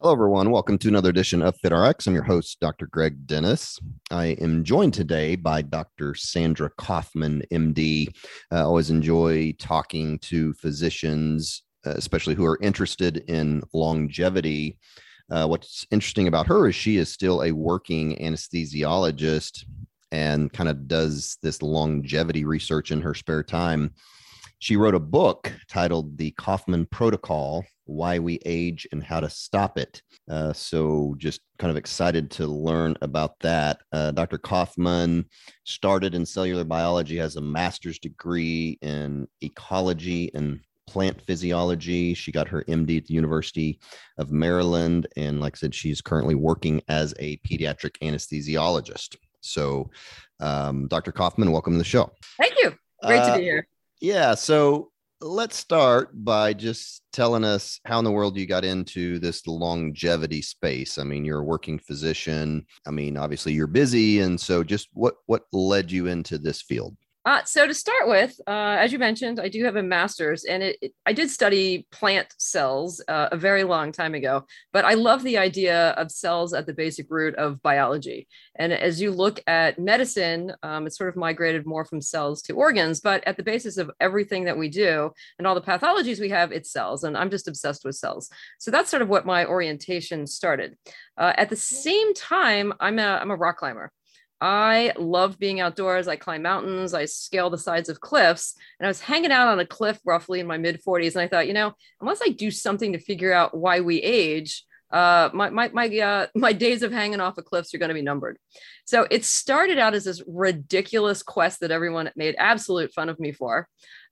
Hello, everyone. Welcome to another edition of FitRx. I'm your host, Dr. Greg Dennis. I am joined today by Dr. Sandra Kaufman, MD. I always enjoy talking to physicians, uh, especially who are interested in longevity. Uh, what's interesting about her is she is still a working anesthesiologist and kind of does this longevity research in her spare time. She wrote a book titled The Kaufman Protocol why we age and how to stop it. Uh, so, just kind of excited to learn about that. Uh, Dr. Kaufman started in cellular biology, has a master's degree in ecology and plant physiology. She got her MD at the University of Maryland. And like I said, she's currently working as a pediatric anesthesiologist. So, um, Dr. Kaufman, welcome to the show. Thank you. Great uh, to be here. Yeah. So, let's start by just telling us how in the world you got into this longevity space. I mean, you're a working physician. I mean, obviously you're busy, and so just what what led you into this field? Uh, so to start with, uh, as you mentioned, I do have a master's, and it, it, I did study plant cells uh, a very long time ago. But I love the idea of cells at the basic root of biology. And as you look at medicine, um, it's sort of migrated more from cells to organs. But at the basis of everything that we do and all the pathologies we have, it's cells. And I'm just obsessed with cells. So that's sort of what my orientation started. Uh, at the same time, I'm a, I'm a rock climber. I love being outdoors. I climb mountains, I scale the sides of cliffs. And I was hanging out on a cliff roughly in my mid 40s. And I thought, you know, unless I do something to figure out why we age, uh, my my my uh, my days of hanging off of cliffs are going to be numbered. So it started out as this ridiculous quest that everyone made absolute fun of me for.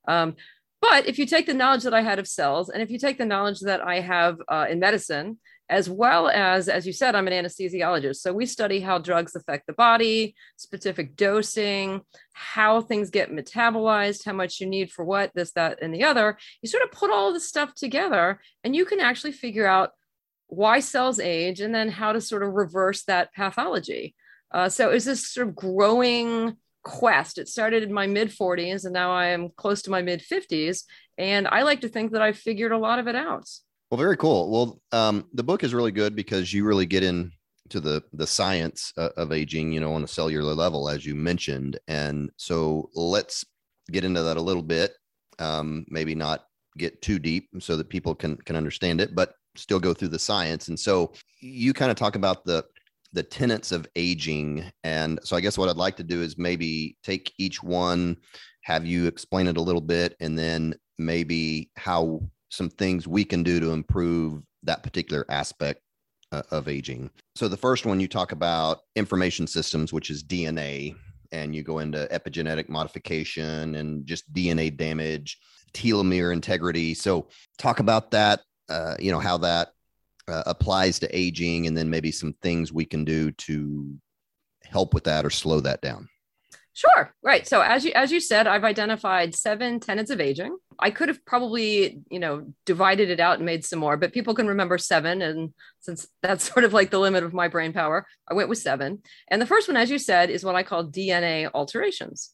Um, but if you take the knowledge that I had of cells, and if you take the knowledge that I have uh, in medicine, as well as, as you said, I'm an anesthesiologist. So we study how drugs affect the body, specific dosing, how things get metabolized, how much you need for what, this, that, and the other. You sort of put all this stuff together and you can actually figure out why cells age and then how to sort of reverse that pathology. Uh, so it's this sort of growing quest. It started in my mid 40s and now I am close to my mid 50s. And I like to think that I've figured a lot of it out. Well, very cool. Well, um, the book is really good because you really get into the the science uh, of aging, you know, on a cellular level, as you mentioned. And so let's get into that a little bit. Um, maybe not get too deep so that people can can understand it, but still go through the science. And so you kind of talk about the the tenets of aging. And so I guess what I'd like to do is maybe take each one, have you explain it a little bit, and then maybe how some things we can do to improve that particular aspect uh, of aging. So the first one you talk about information systems, which is DNA, and you go into epigenetic modification and just DNA damage, telomere integrity. So talk about that. Uh, you know how that uh, applies to aging, and then maybe some things we can do to help with that or slow that down. Sure. Right. So as you as you said, I've identified seven tenets of aging. I could have probably, you know, divided it out and made some more, but people can remember seven. And since that's sort of like the limit of my brain power, I went with seven. And the first one, as you said, is what I call DNA alterations.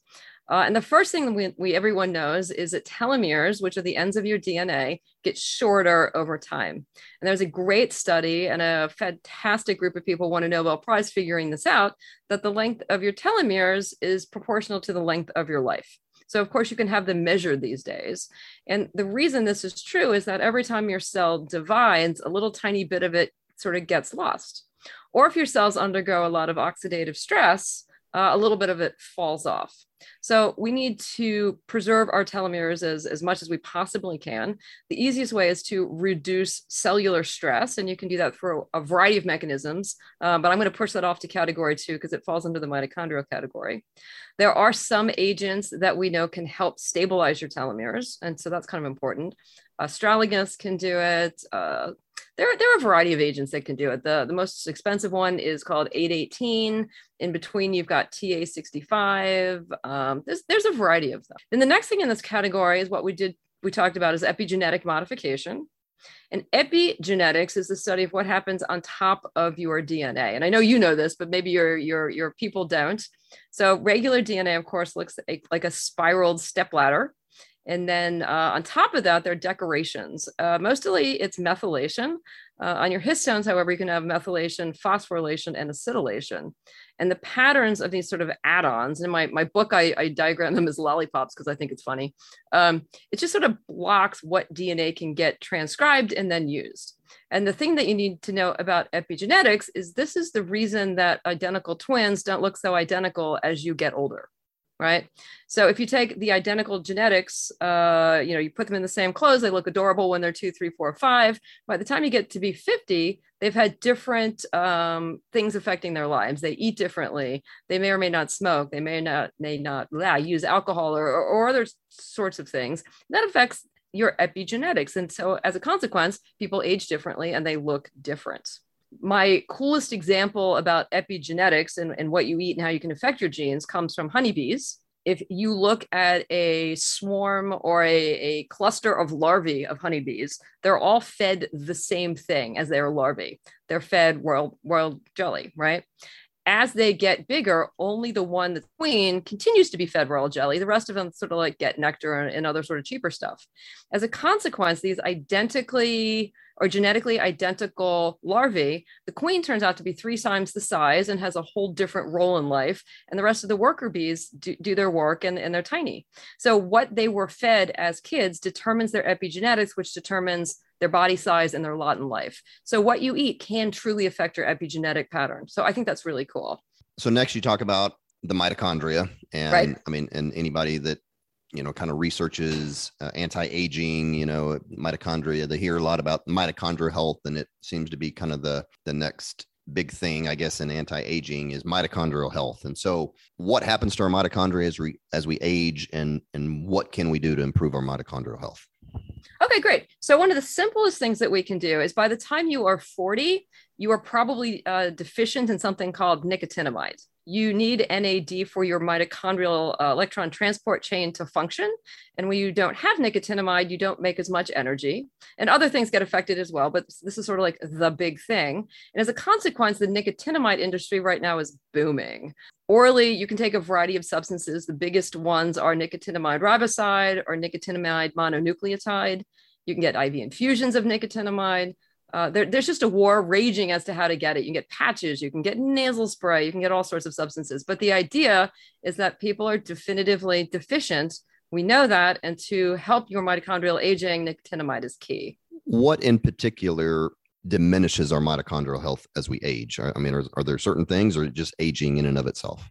Uh, and the first thing we, we everyone knows is that telomeres, which are the ends of your DNA, get shorter over time. And there's a great study, and a fantastic group of people won a Nobel Prize figuring this out that the length of your telomeres is proportional to the length of your life. So, of course, you can have them measured these days. And the reason this is true is that every time your cell divides, a little tiny bit of it sort of gets lost. Or if your cells undergo a lot of oxidative stress, uh, a little bit of it falls off. So we need to preserve our telomeres as, as much as we possibly can. The easiest way is to reduce cellular stress, and you can do that through a variety of mechanisms. Um, but I'm going to push that off to category two because it falls under the mitochondrial category. There are some agents that we know can help stabilize your telomeres, and so that's kind of important. Astragalus can do it. Uh, there, there are a variety of agents that can do it. The, the most expensive one is called 818. In between, you've got TA65. Um, there's, there's a variety of them. And the next thing in this category is what we did, we talked about is epigenetic modification. And epigenetics is the study of what happens on top of your DNA. And I know you know this, but maybe your your your people don't. So regular DNA, of course, looks like, like a spiraled stepladder. And then uh, on top of that, there are decorations. Uh, mostly it's methylation. Uh, on your histones, however, you can have methylation, phosphorylation, and acetylation. And the patterns of these sort of add-ons, in my, my book, I, I diagram them as lollipops because I think it's funny. Um, it just sort of blocks what DNA can get transcribed and then used. And the thing that you need to know about epigenetics is this is the reason that identical twins don't look so identical as you get older right? So if you take the identical genetics, uh, you know, you put them in the same clothes, they look adorable when they're two, three, four, five. By the time you get to be 50, they've had different um, things affecting their lives. They eat differently. They may or may not smoke. They may not may not yeah, use alcohol or, or, or other sorts of things. That affects your epigenetics. And so as a consequence, people age differently and they look different my coolest example about epigenetics and, and what you eat and how you can affect your genes comes from honeybees. If you look at a swarm or a, a cluster of larvae of honeybees, they're all fed the same thing as their larvae. They're fed royal, royal jelly, right? As they get bigger, only the one that's queen continues to be fed royal jelly. The rest of them sort of like get nectar and other sort of cheaper stuff. As a consequence, these identically or genetically identical larvae, the queen turns out to be three times the size and has a whole different role in life. And the rest of the worker bees do, do their work and, and they're tiny. So, what they were fed as kids determines their epigenetics, which determines their body size and their lot in life. So, what you eat can truly affect your epigenetic pattern. So, I think that's really cool. So, next you talk about the mitochondria. And right. I mean, and anybody that you know kind of researches uh, anti-aging you know mitochondria they hear a lot about mitochondrial health and it seems to be kind of the the next big thing i guess in anti-aging is mitochondrial health and so what happens to our mitochondria as we as we age and and what can we do to improve our mitochondrial health okay great. So one of the simplest things that we can do is by the time you are 40 you are probably uh, deficient in something called nicotinamide you need NAD for your mitochondrial uh, electron transport chain to function. And when you don't have nicotinamide, you don't make as much energy. And other things get affected as well, but this is sort of like the big thing. And as a consequence, the nicotinamide industry right now is booming. Orally, you can take a variety of substances. The biggest ones are nicotinamide riboside or nicotinamide mononucleotide. You can get IV infusions of nicotinamide. Uh, there, there's just a war raging as to how to get it. You can get patches, you can get nasal spray, you can get all sorts of substances. But the idea is that people are definitively deficient. We know that. And to help your mitochondrial aging, nicotinamide is key. What in particular diminishes our mitochondrial health as we age? I mean, are, are there certain things or just aging in and of itself?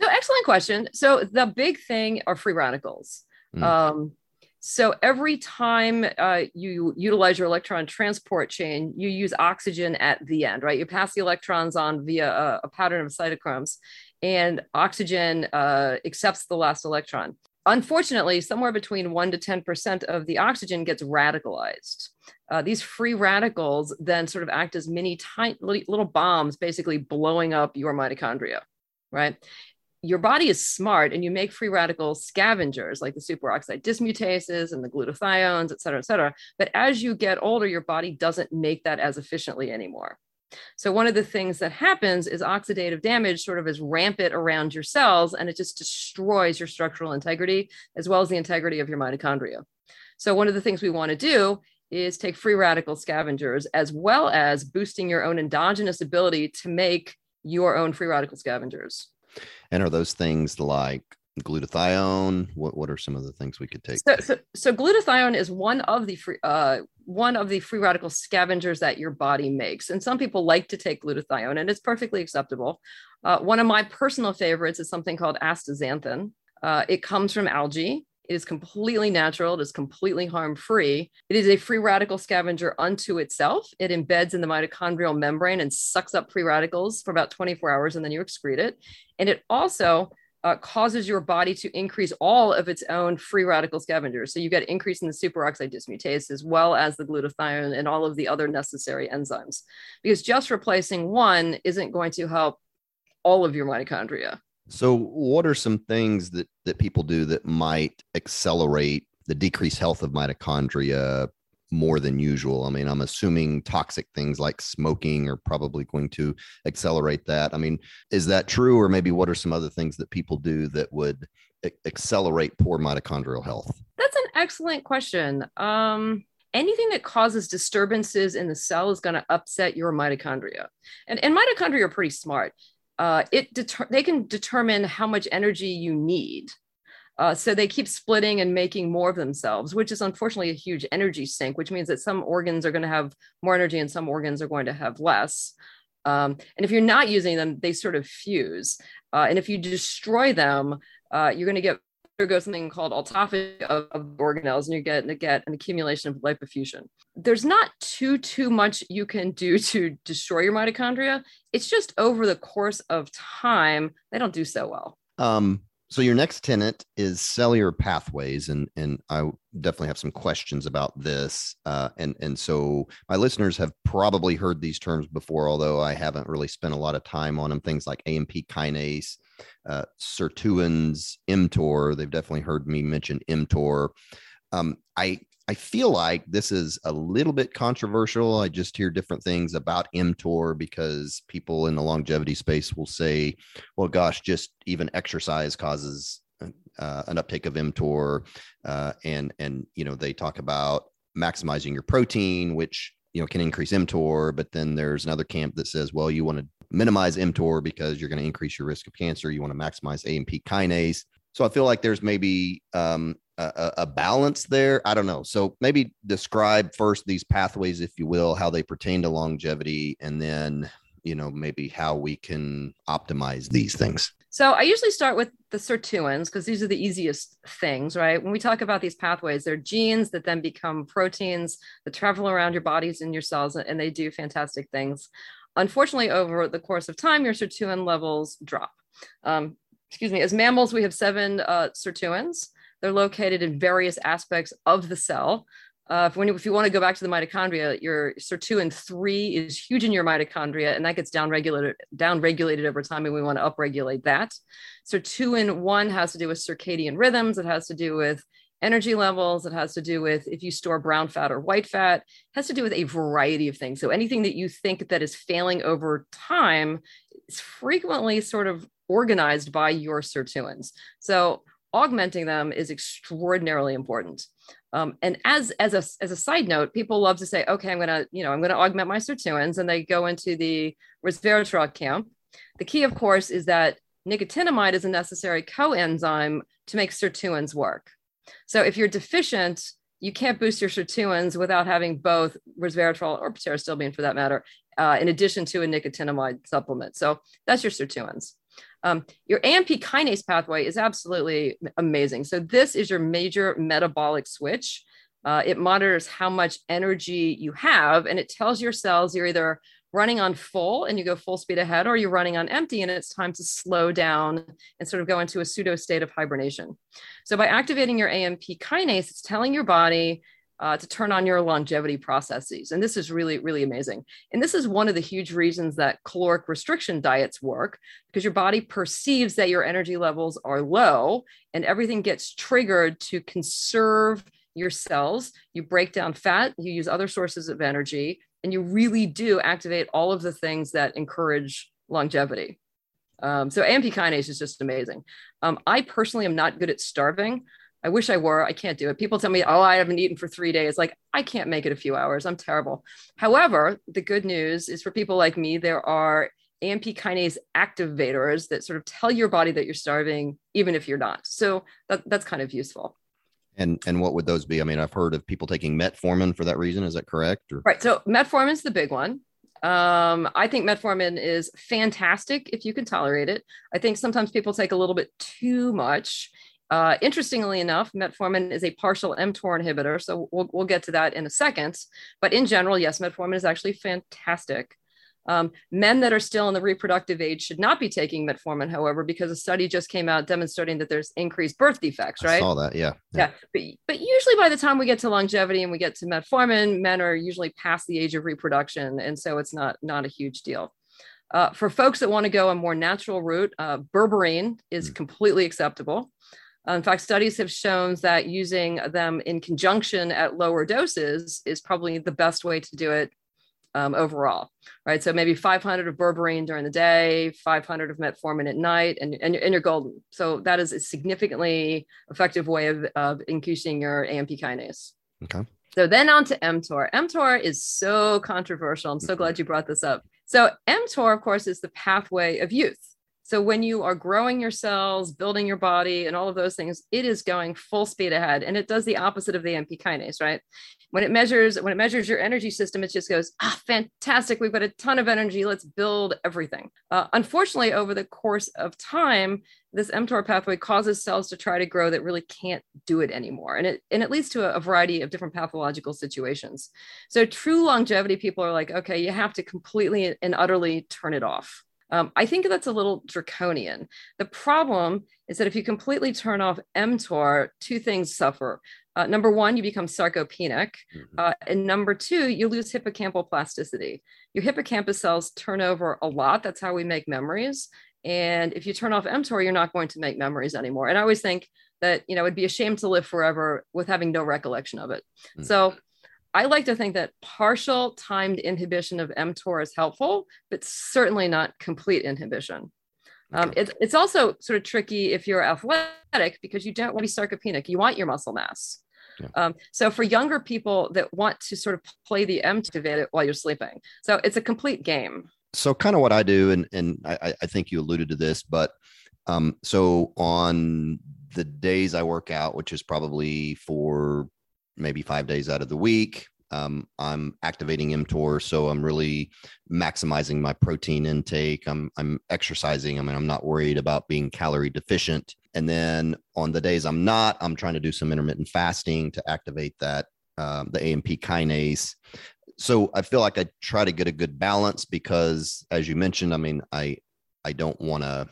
So, excellent question. So, the big thing are free radicals. Mm. Um, so every time uh, you utilize your electron transport chain, you use oxygen at the end, right? You pass the electrons on via a, a pattern of cytochromes, and oxygen uh, accepts the last electron. Unfortunately, somewhere between 1% to 10% of the oxygen gets radicalized. Uh, these free radicals then sort of act as mini tiny little bombs, basically blowing up your mitochondria right? Your body is smart and you make free radical scavengers like the superoxide dismutases and the glutathiones, et cetera, et cetera. But as you get older, your body doesn't make that as efficiently anymore. So, one of the things that happens is oxidative damage sort of is rampant around your cells and it just destroys your structural integrity as well as the integrity of your mitochondria. So, one of the things we want to do is take free radical scavengers as well as boosting your own endogenous ability to make your own free radical scavengers. And are those things like glutathione? What what are some of the things we could take? So, so, so glutathione is one of the free, uh, one of the free radical scavengers that your body makes. And some people like to take glutathione, and it's perfectly acceptable. Uh, one of my personal favorites is something called astaxanthin. Uh, it comes from algae. It is completely natural. It is completely harm free. It is a free radical scavenger unto itself. It embeds in the mitochondrial membrane and sucks up free radicals for about 24 hours and then you excrete it. And it also uh, causes your body to increase all of its own free radical scavengers. So you get increase in the superoxide dismutase as well as the glutathione and all of the other necessary enzymes. Because just replacing one isn't going to help all of your mitochondria. So, what are some things that that people do that might accelerate the decreased health of mitochondria more than usual? I mean, I'm assuming toxic things like smoking are probably going to accelerate that. I mean, is that true, or maybe what are some other things that people do that would accelerate poor mitochondrial health? That's an excellent question. Um, anything that causes disturbances in the cell is going to upset your mitochondria. And, and mitochondria are pretty smart uh, it deter- they can determine how much energy you need. Uh, so they keep splitting and making more of themselves, which is unfortunately a huge energy sink, which means that some organs are going to have more energy and some organs are going to have less. Um, and if you're not using them, they sort of fuse. Uh, and if you destroy them, uh, you're going to get undergo something called autophagy of, of organelles and you get, you get an accumulation of lipofuscin. There's not too, too much you can do to destroy your mitochondria. It's just over the course of time, they don't do so well. Um, so your next tenant is cellular pathways, and and I definitely have some questions about this. Uh, and and so my listeners have probably heard these terms before, although I haven't really spent a lot of time on them. Things like AMP kinase, uh, sirtuins, mTOR. They've definitely heard me mention mTOR. Um, I I feel like this is a little bit controversial. I just hear different things about mTOR because people in the longevity space will say, "Well, gosh, just even exercise causes uh, an uptake of mTOR," uh, and and you know they talk about maximizing your protein, which you know can increase mTOR. But then there's another camp that says, "Well, you want to minimize mTOR because you're going to increase your risk of cancer. You want to maximize AMP kinase. So I feel like there's maybe um, a, a, balance there. I don't know. So maybe describe first these pathways, if you will, how they pertain to longevity, and then you know maybe how we can optimize these things. So I usually start with the sirtuins because these are the easiest things, right? When we talk about these pathways, they're genes that then become proteins that travel around your bodies and your cells, and they do fantastic things. Unfortunately, over the course of time, your sirtuin levels drop. Um, excuse me, as mammals, we have seven uh, sirtuins. They're located in various aspects of the cell. Uh, if, when, if you want to go back to the mitochondria, your SIR2 and three is huge in your mitochondria, and that gets downregulated downregulated over time, and we want to upregulate that. Sirtuin one has to do with circadian rhythms. It has to do with energy levels. It has to do with if you store brown fat or white fat. It has to do with a variety of things. So anything that you think that is failing over time is frequently sort of organized by your sirtuins. So augmenting them is extraordinarily important. Um, and as as a as a side note, people love to say, okay, I'm gonna you know I'm gonna augment my sirtuins, and they go into the resveratrol camp. The key, of course, is that nicotinamide is a necessary coenzyme to make sirtuins work. So if you're deficient, you can't boost your sirtuins without having both resveratrol or pterostilbene for that matter, uh, in addition to a nicotinamide supplement. So that's your sirtuins. Um, your AMP kinase pathway is absolutely amazing. So this is your major metabolic switch. Uh, it monitors how much energy you have, and it tells your cells you're either running on full and you go full speed ahead, or you're running on empty and it's time to slow down and sort of go into a pseudo state of hibernation. So by activating your AMP kinase, it's telling your body uh, to turn on your longevity processes. And this is really, really amazing. And this is one of the huge reasons that caloric restriction diets work because your body perceives that your energy levels are low and everything gets triggered to conserve your cells. You break down fat, you use other sources of energy, and you really do activate all of the things that encourage longevity. Um, so AMP kinase is just amazing. Um, I personally am not good at starving. I wish I were. I can't do it. People tell me, oh, I haven't eaten for three days. Like, I can't make it a few hours. I'm terrible. However, the good news is for people like me, there are AMP kinase activators that sort of tell your body that you're starving, even if you're not. So that, that's kind of useful. And and what would those be? I mean, I've heard of people taking metformin for that reason. Is that correct? Or? Right. So metformin is the big one. Um, I think metformin is fantastic if you can tolerate it. I think sometimes people take a little bit too much. Uh, interestingly enough, metformin is a partial mTOR inhibitor, so we'll, we'll get to that in a second. But in general, yes, metformin is actually fantastic. Um, men that are still in the reproductive age should not be taking metformin, however, because a study just came out demonstrating that there's increased birth defects, right? I saw that, yeah. Yeah. yeah. But, but usually by the time we get to longevity and we get to metformin, men are usually past the age of reproduction. And so it's not, not a huge deal. Uh, for folks that want to go a more natural route, uh, berberine is mm. completely acceptable. Uh, in fact, studies have shown that using them in conjunction at lower doses is probably the best way to do it um, overall, right? So maybe 500 of berberine during the day, 500 of metformin at night, and, and, and you're golden. So that is a significantly effective way of, of increasing your AMP kinase. Okay. So then on to mTOR. mTOR is so controversial. I'm so glad you brought this up. So mTOR, of course, is the pathway of youth. So when you are growing your cells, building your body, and all of those things, it is going full speed ahead, and it does the opposite of the AMP kinase, right? When it measures when it measures your energy system, it just goes, ah, fantastic! We've got a ton of energy. Let's build everything. Uh, unfortunately, over the course of time, this mTOR pathway causes cells to try to grow that really can't do it anymore, and it and it leads to a, a variety of different pathological situations. So true longevity people are like, okay, you have to completely and utterly turn it off um, I think that's a little draconian. The problem is that if you completely turn off mTOR, two things suffer. Uh, number one, you become sarcopenic. Mm-hmm. Uh, and number two, you lose hippocampal plasticity. Your hippocampus cells turn over a lot. That's how we make memories. And if you turn off mTOR, you're not going to make memories anymore. And I always think that, you know, it'd be a shame to live forever with having no recollection of it. Mm-hmm. So I like to think that partial timed inhibition of mTOR is helpful, but certainly not complete inhibition. Um, it, it's also sort of tricky if you're athletic because you don't want to be sarcopenic. You want your muscle mass. Yeah. Um, so for younger people that want to sort of play the mTOR while you're sleeping, so it's a complete game. So kind of what I do, and and I, I think you alluded to this, but um, so on the days I work out, which is probably for maybe five days out of the week. Um, I'm activating mTOR, so I'm really maximizing my protein intake. I'm I'm exercising. I mean, I'm not worried about being calorie deficient. And then on the days I'm not, I'm trying to do some intermittent fasting to activate that um, the AMP kinase. So I feel like I try to get a good balance because, as you mentioned, I mean, I I don't want to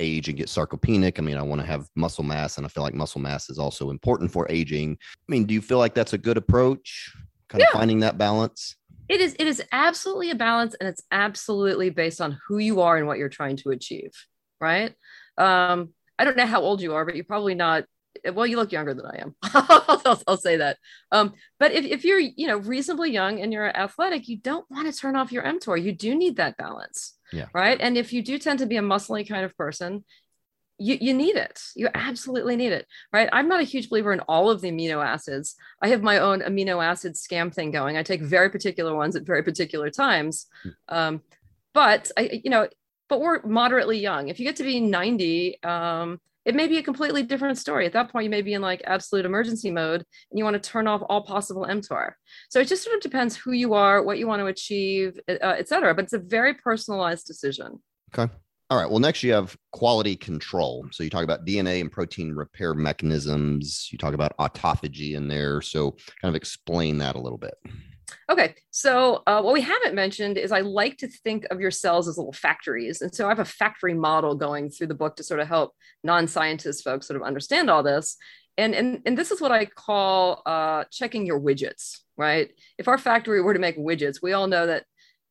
age and get sarcopenic. I mean, I want to have muscle mass, and I feel like muscle mass is also important for aging. I mean, do you feel like that's a good approach? Kind yeah. of finding that balance. It is. It is absolutely a balance, and it's absolutely based on who you are and what you're trying to achieve. Right. Um, I don't know how old you are, but you're probably not. Well, you look younger than I am. I'll, I'll, say that. Um, but if, if you're, you know, reasonably young and you're athletic, you don't want to turn off your mTOR. You do need that balance. Yeah. Right. And if you do tend to be a muscly kind of person, you, you need it. You absolutely need it. Right. I'm not a huge believer in all of the amino acids. I have my own amino acid scam thing going. I take very particular ones at very particular times. Hmm. Um, but I, you know, but we're moderately young. If you get to be 90, um, it may be a completely different story. At that point, you may be in like absolute emergency mode and you want to turn off all possible mTOR. So it just sort of depends who you are, what you want to achieve, uh, et cetera. But it's a very personalized decision. Okay. All right. Well, next you have quality control. So you talk about DNA and protein repair mechanisms. You talk about autophagy in there. So kind of explain that a little bit. Okay, so uh, what we haven't mentioned is I like to think of your cells as little factories. And so I have a factory model going through the book to sort of help non scientist folks sort of understand all this. And, and, and this is what I call uh, checking your widgets, right? If our factory were to make widgets, we all know that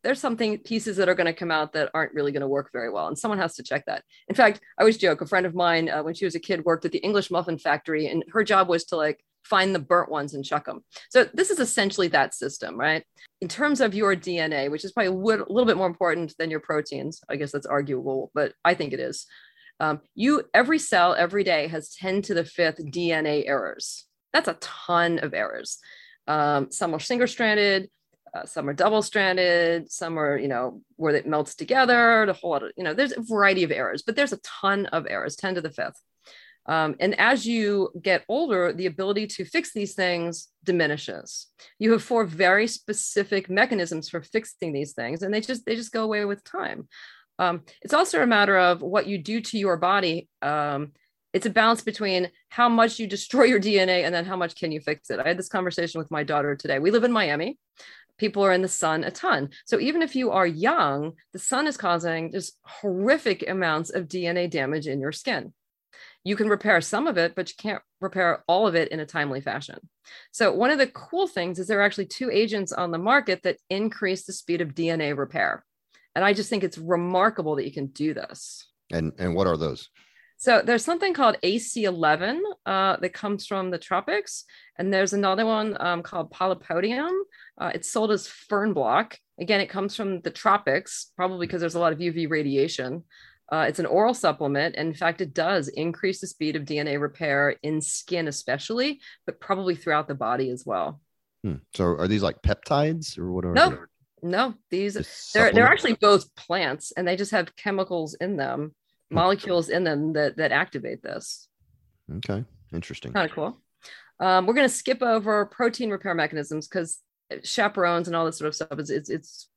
there's something pieces that are going to come out that aren't really going to work very well and someone has to check that in fact i always joke a friend of mine uh, when she was a kid worked at the english muffin factory and her job was to like find the burnt ones and chuck them. So this is essentially that system, right? In terms of your DNA, which is probably a little bit more important than your proteins. I guess that's arguable, but I think it is. Um, you every cell every day has 10 to the fifth DNA errors. That's a ton of errors. Um, some are single stranded, uh, some are double stranded, some are, you know, where it melts together, the whole lot of, you know, there's a variety of errors, but there's a ton of errors, 10 to the fifth. Um, and as you get older, the ability to fix these things diminishes. You have four very specific mechanisms for fixing these things, and they just they just go away with time. Um, it's also a matter of what you do to your body. Um, it's a balance between how much you destroy your DNA and then how much can you fix it. I had this conversation with my daughter today. We live in Miami. People are in the sun a ton. So even if you are young, the sun is causing just horrific amounts of DNA damage in your skin you can repair some of it, but you can't repair all of it in a timely fashion. So, one of the cool things is there are actually two agents on the market that increase the speed of DNA repair. And I just think it's remarkable that you can do this. And, and what are those? So there's something called AC11 uh, that comes from the tropics, and there's another one um, called Polypodium. Uh, it's sold as Fernblock. Again, it comes from the tropics, probably because there's a lot of UV radiation. Uh, it's an oral supplement. And in fact, it does increase the speed of DNA repair in skin, especially, but probably throughout the body as well. Hmm. So are these like peptides or whatever? no. No, these they're, they're actually both plants and they just have chemicals in them, hmm. molecules in them that, that activate this. Okay. Interesting. Kind of cool. Um, we're going to skip over protein repair mechanisms because chaperones and all this sort of stuff is it's, it's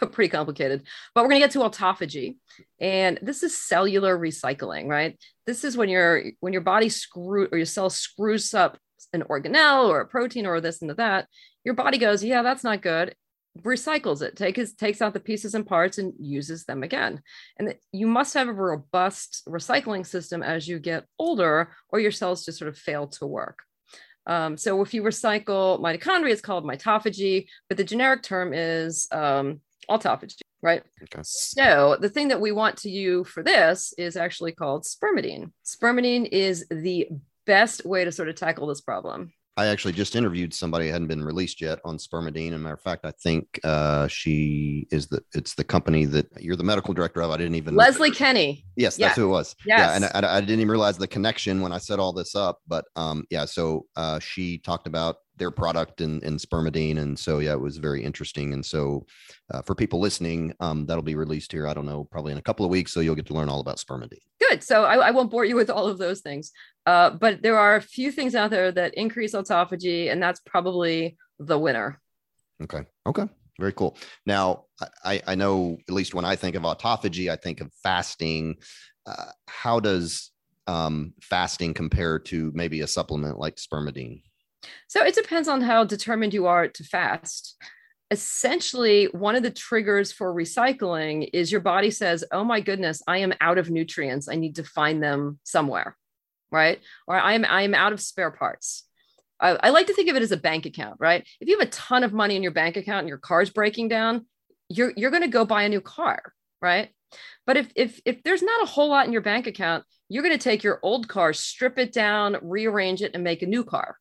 pretty complicated. But we're going to get to autophagy, and this is cellular recycling, right? This is when your when your body screw or your cell screws up an organelle or a protein or this and that. Your body goes, yeah, that's not good. Recycles it, takes takes out the pieces and parts and uses them again. And you must have a robust recycling system as you get older, or your cells just sort of fail to work. Um, so if you recycle mitochondria, it's called mitophagy, but the generic term is um, autophagy, right? Okay. So the thing that we want to you for this is actually called spermidine. Spermidine is the best way to sort of tackle this problem. I actually just interviewed somebody hadn't been released yet on spermidine. And matter of fact, I think uh, she is the it's the company that you're the medical director of. I didn't even Leslie Kenny. Yes, that's who it was. Yes. Yeah, and I, I, didn't even realize the connection when I set all this up. But um, yeah, so uh, she talked about their product and, and spermidine, and so yeah, it was very interesting. And so uh, for people listening, um, that'll be released here. I don't know, probably in a couple of weeks, so you'll get to learn all about spermidine. Good. So I, I won't bore you with all of those things. Uh, but there are a few things out there that increase autophagy, and that's probably the winner. Okay. Okay. Very cool. Now, I, I know at least when I think of autophagy, I think of fasting. Uh, how does um, fasting compare to maybe a supplement like spermidine? So it depends on how determined you are to fast. Essentially, one of the triggers for recycling is your body says, Oh my goodness, I am out of nutrients. I need to find them somewhere right? Or I'm I'm out of spare parts. I, I like to think of it as a bank account, right? If you have a ton of money in your bank account and your car's breaking down, you're you're going to go buy a new car, right? But if if if there's not a whole lot in your bank account, you're going to take your old car, strip it down, rearrange it, and make a new car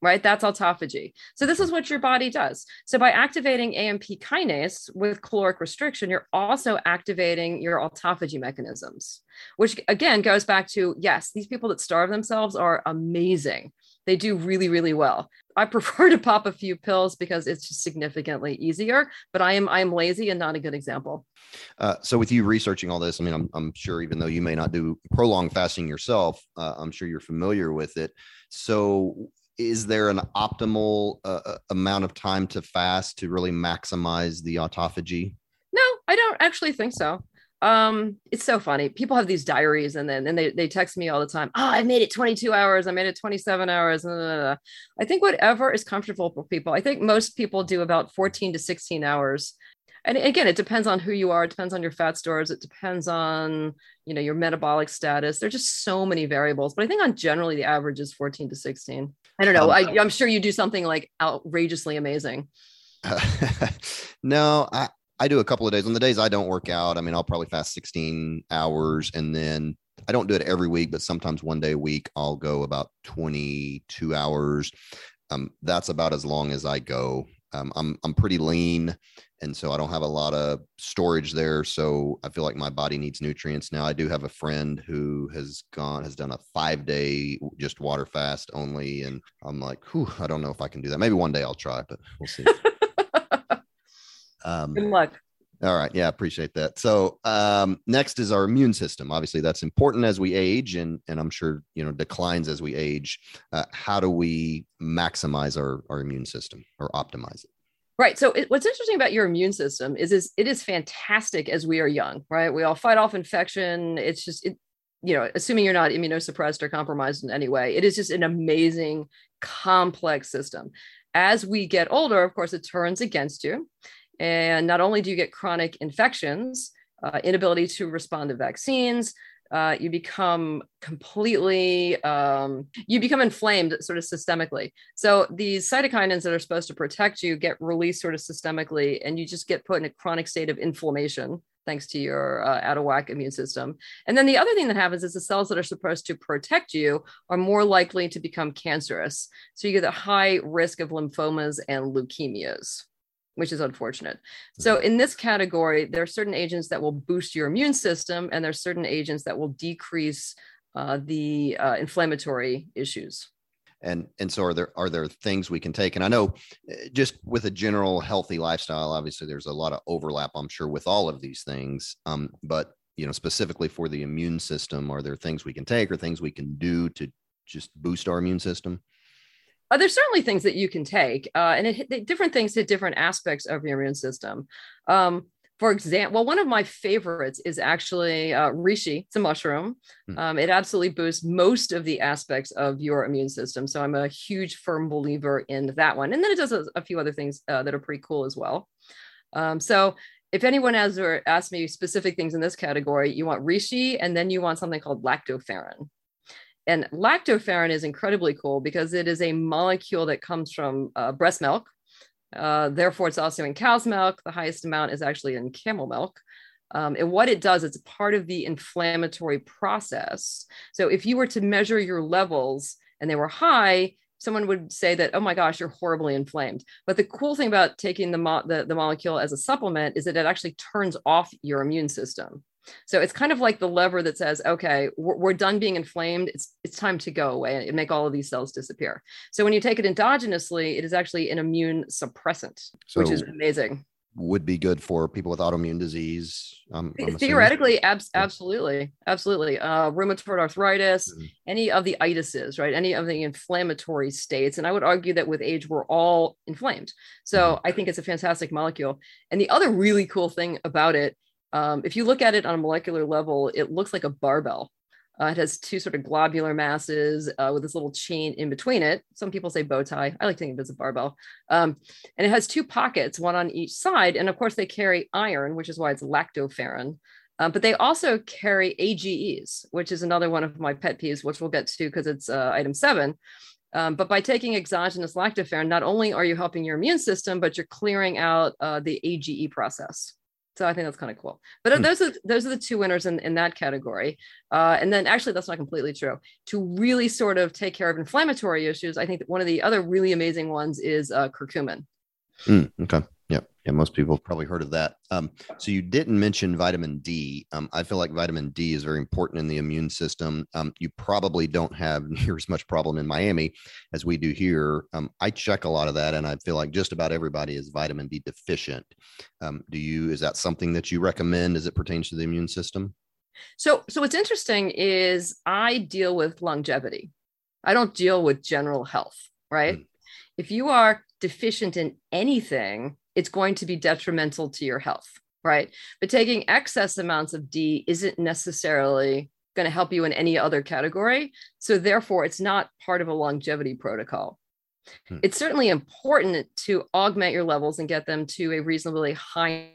right? That's autophagy. So this is what your body does. So by activating AMP kinase with caloric restriction, you're also activating your autophagy mechanisms, which again goes back to yes, these people that starve themselves are amazing. They do really, really well. I prefer to pop a few pills because it's just significantly easier, but I am I am lazy and not a good example. Uh, so with you researching all this, I mean, I'm, I'm sure even though you may not do prolonged fasting yourself, uh, I'm sure you're familiar with it. So is there an optimal uh, uh, amount of time to fast to really maximize the autophagy? No, I don't actually think so. Um, it's so funny. People have these diaries and then and they, they text me all the time. Oh, I made it 22 hours. I made it 27 hours. I think whatever is comfortable for people. I think most people do about 14 to 16 hours and again it depends on who you are. It depends on your fat stores. It depends on you know your metabolic status. There's just so many variables but i think on generally the average is 14 to 16 i don't know. Um, I, i'm sure you do something like outrageously amazing. Uh, no i i do a couple of days. On the days i don't work out i mean i'll probably fast 16 hours and then I don't do it every week, but sometimes one day a week I'll go about 22 hours. Um, that's about as long as I go. Um, I'm I'm pretty lean, and so I don't have a lot of storage there. So I feel like my body needs nutrients now. I do have a friend who has gone has done a five day just water fast only, and I'm like, whew, I don't know if I can do that. Maybe one day I'll try, but we'll see. um, Good luck. All right. Yeah, appreciate that. So um, next is our immune system. Obviously, that's important as we age, and and I'm sure you know declines as we age. Uh, how do we maximize our our immune system or optimize it? Right. So it, what's interesting about your immune system is is it is fantastic as we are young. Right. We all fight off infection. It's just it, you know, assuming you're not immunosuppressed or compromised in any way, it is just an amazing, complex system. As we get older, of course, it turns against you. And not only do you get chronic infections, uh, inability to respond to vaccines, uh, you become completely um, you become inflamed sort of systemically so these cytokinins that are supposed to protect you get released sort of systemically and you just get put in a chronic state of inflammation thanks to your uh, out of whack immune system. And then the other thing that happens is the cells that are supposed to protect you are more likely to become cancerous. So you get a high risk of lymphomas and leukemias which is unfortunate. So in this category, there are certain agents that will boost your immune system, and there are certain agents that will decrease uh, the uh, inflammatory issues. And and so are there are there things we can take? And i know eh, just with a general healthy lifestyle obviously there's a lot of overlap i'm sure with all of these things. Um, but you know specifically for the immune system are there things we can take or things we can do to just boost our immune system uh, there's certainly things that you can take uh, and it, different things hit different aspects of your immune system um, for example, well, one of my favorites is actually uh, reishi. It's a mushroom. Hmm. Um, it absolutely boosts most of the aspects of your immune system. So I'm a huge, firm believer in that one. And then it does a, a few other things uh, that are pretty cool as well. Um, so if anyone has or asked me specific things in this category, you want reishi, and then you want something called lactoferrin. And lactoferrin is incredibly cool because it is a molecule that comes from uh, breast milk, uh, therefore, it's also in cow's milk. The highest amount is actually in camel milk. Um, and what it does, it's part of the inflammatory process. So if you were to measure your levels and they were high, someone would say that, oh my gosh, you're horribly inflamed. But the cool thing about taking the, mo- the, the molecule as a supplement is that it actually turns off your immune system. So it's kind of like the lever that says, okay, we're, we're, done being inflamed. It's it's time to go away and make all of these cells disappear. So when you take it endogenously, it is actually an immune suppressant, so which is amazing. Would be good for people with autoimmune disease. Um, Theoretically, ab- absolutely, absolutely. Uh, rheumatoid arthritis, mm-hmm. any of the itises, right? Any of the inflammatory states. And I would argue that with age, we're all inflamed. So mm-hmm. I think it's a fantastic molecule. And the other really cool thing about it um, if you look at it on a molecular level, it looks like a barbell. Uh, it has two sort of globular masses uh, with this little chain in between it. Some people say bow tie. I like to think of it as a barbell. Um, and it has two pockets, one on each side. And of course, they carry iron, which is why it's lactoferrin. Uh, but they also carry AGEs, which is another one of my pet peeves, which we'll get to because it's uh, item seven. Um, but by taking exogenous lactoferrin, not only are you helping your immune system, but you're clearing out uh, the AGE process. So I think that's kind of cool. But hmm. those are those are the two winners in, in that category. Uh, and then actually that's not completely true. To really sort of take care of inflammatory issues, I think that one of the other really amazing ones is uh, curcumin. Mm, okay. Yeah. Most people have probably heard of that. Um, so you didn't mention vitamin D. Um, I feel like vitamin D is very important in the immune system. Um, you probably don't have near as much problem in Miami as we do here. Um, I check a lot of that and I feel like just about everybody is vitamin D deficient. Um, do you, is that something that you recommend as it pertains to the immune system? So, so what's interesting is I deal with longevity. I don't deal with general health, right? Mm. If you are deficient in anything, it's going to be detrimental to your health, right? But taking excess amounts of D isn't necessarily going to help you in any other category. So, therefore, it's not part of a longevity protocol. Hmm. It's certainly important to augment your levels and get them to a reasonably high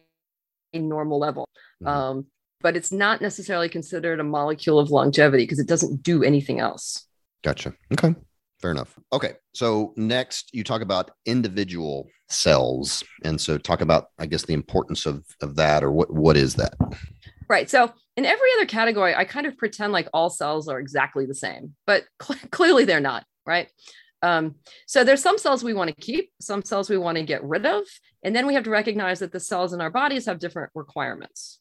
normal level. Hmm. Um, but it's not necessarily considered a molecule of longevity because it doesn't do anything else. Gotcha. Okay. Fair enough. Okay. So next you talk about individual cells. And so talk about, I guess, the importance of, of that or what, what is that? Right. So in every other category, I kind of pretend like all cells are exactly the same, but cl- clearly they're not. Right. Um, so there's some cells we want to keep, some cells we want to get rid of. And then we have to recognize that the cells in our bodies have different requirements.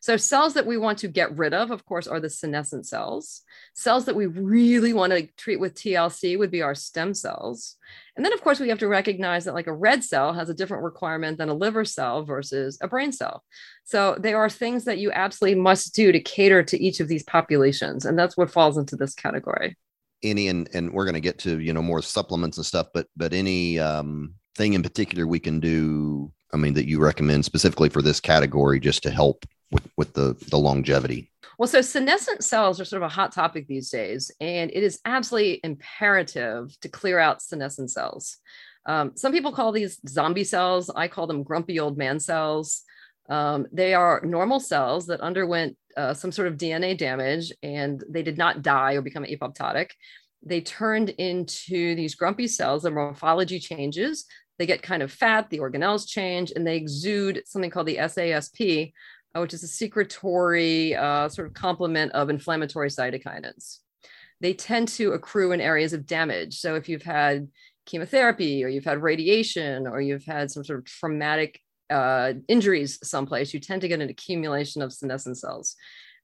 So, cells that we want to get rid of, of course, are the senescent cells. Cells that we really want to treat with TLC would be our stem cells. And then, of course, we have to recognize that, like a red cell has a different requirement than a liver cell versus a brain cell. So, there are things that you absolutely must do to cater to each of these populations. And that's what falls into this category. Any, and, and we're going to get to, you know, more supplements and stuff, but, but any, um, thing in particular we can do i mean that you recommend specifically for this category just to help with with the the longevity. Well so senescent cells are sort of a hot topic these days and it is absolutely imperative to clear out senescent cells. Um, some people call these zombie cells. I call them grumpy old man cells. Um, they are normal cells that underwent uh, some sort of dna damage and they did not die or become apoptotic. They turned into these grumpy cells the morphology changes. They get kind of fat the organelles change and they exude something called the sasp uh, which is a secretory uh, sort of complement of inflammatory cytokinins. They tend to accrue in areas of damage. So if you've had chemotherapy or you've had radiation or you've had some sort of traumatic uh, injuries someplace, you tend to get an accumulation of senescent cells.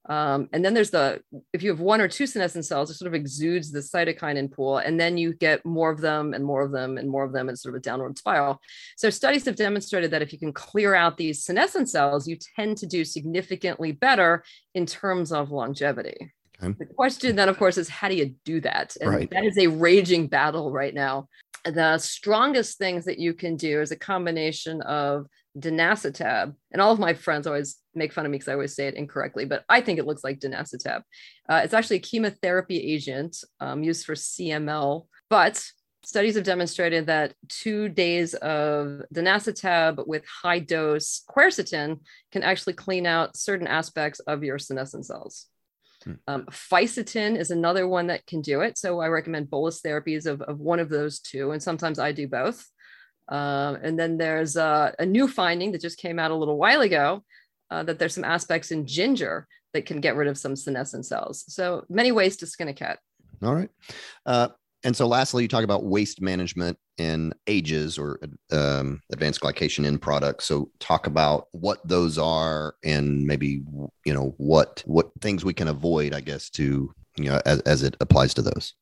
Um, and then there's the, if you have one or two senescent cells, it sort of exudes the cytokinin pool, and then you get more of them and more of them and more of them, and sort of a downward spiral. So studies have demonstrated that if you can clear out these senescent cells, you tend to do significantly better in terms of longevity. Okay. The question then, of course, is how do you do that? And right. that is a raging battle right now. The strongest things that you can do is a combination of Dinacetab, and all of my friends always make fun of me because I always say it incorrectly, but I think it looks like Dinacetab. Uh, it's actually a chemotherapy agent um, used for CML, but studies have demonstrated that two days of Dinacetab with high dose quercetin can actually clean out certain aspects of your senescent cells. Hmm. Um, fisetin is another one that can do it. So I recommend bolus therapies of, of one of those two, and sometimes I do both. Um, and then there's a, a, new finding that just came out a little while ago uh, that there's some aspects in ginger that can get rid of some senescent cells. So many ways to skin a cat. All right. Uh, and so lastly, you talk about waste management in AGEs or um, advanced glycation end products. So talk about what those are and maybe, you know, what, what things we can avoid, I guess, to, you know, as, as it applies to those.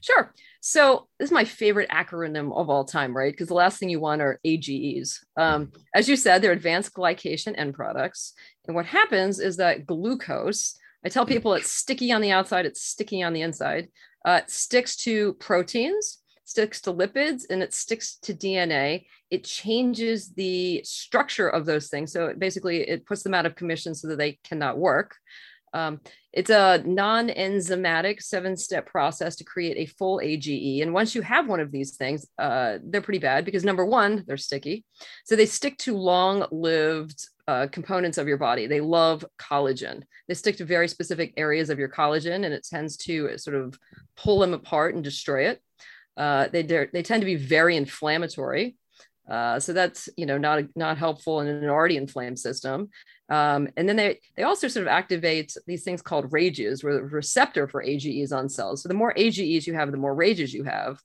Sure. So this is my favorite acronym of all time, right? Because the last thing you want are AGEs. Um, as you said, they're advanced glycation end products. And what happens is that glucose, I tell people it's sticky on the outside, it's sticky on the inside, uh, sticks to proteins, sticks to lipids, and it sticks to DNA. It changes the structure of those things. So it basically, it puts them out of commission so that they cannot work. Um, it's a non enzymatic seven step process to create a full AGE. And once you have one of these things, uh, they're pretty bad because number one, they're sticky. So they stick to long lived uh, components of your body. They love collagen. They stick to very specific areas of your collagen and it tends to sort of pull them apart and destroy it. Uh, they, they tend to be very inflammatory. Uh, so that's you know not not helpful in an already inflamed system. Um, and then they they also sort of activate these things called rages, where the receptor for AGEs on cells. So the more AGEs you have, the more rages you have.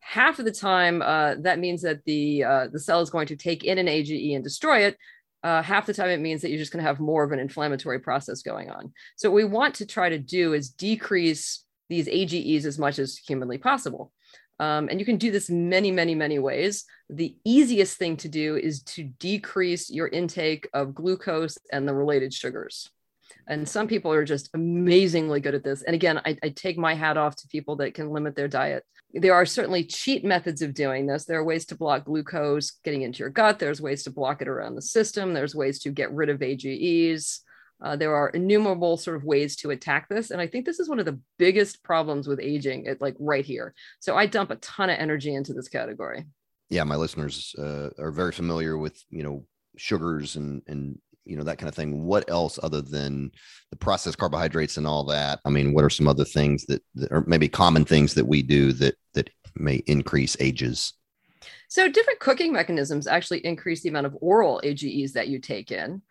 Half of the time, uh, that means that the uh, the cell is going to take in an AGE and destroy it. Uh, half the time, it means that you're just going to have more of an inflammatory process going on. So what we want to try to do is decrease these AGEs as much as humanly possible. Um, and you can do this many, many, many ways. The easiest thing to do is to decrease your intake of glucose and the related sugars. And some people are just amazingly good at this. And again, I, I, take my hat off to people that can limit their diet. There are certainly cheat methods of doing this. There are ways to block glucose getting into your gut, there's ways to block it around the system, there's ways to get rid of AGEs. Uh, there are innumerable sort of ways to attack this. And I think this is one of the biggest problems with aging, it, like right here. So I dump a ton of energy into this category. Yeah, my listeners uh, are very familiar with, you know, sugars and, and, you know, that kind of thing. What else other than the processed carbohydrates and all that? I mean, what are some other things that, that are maybe common things that we do that, that may increase AGEs? So different cooking mechanisms actually increase the amount of oral AGEs that you take in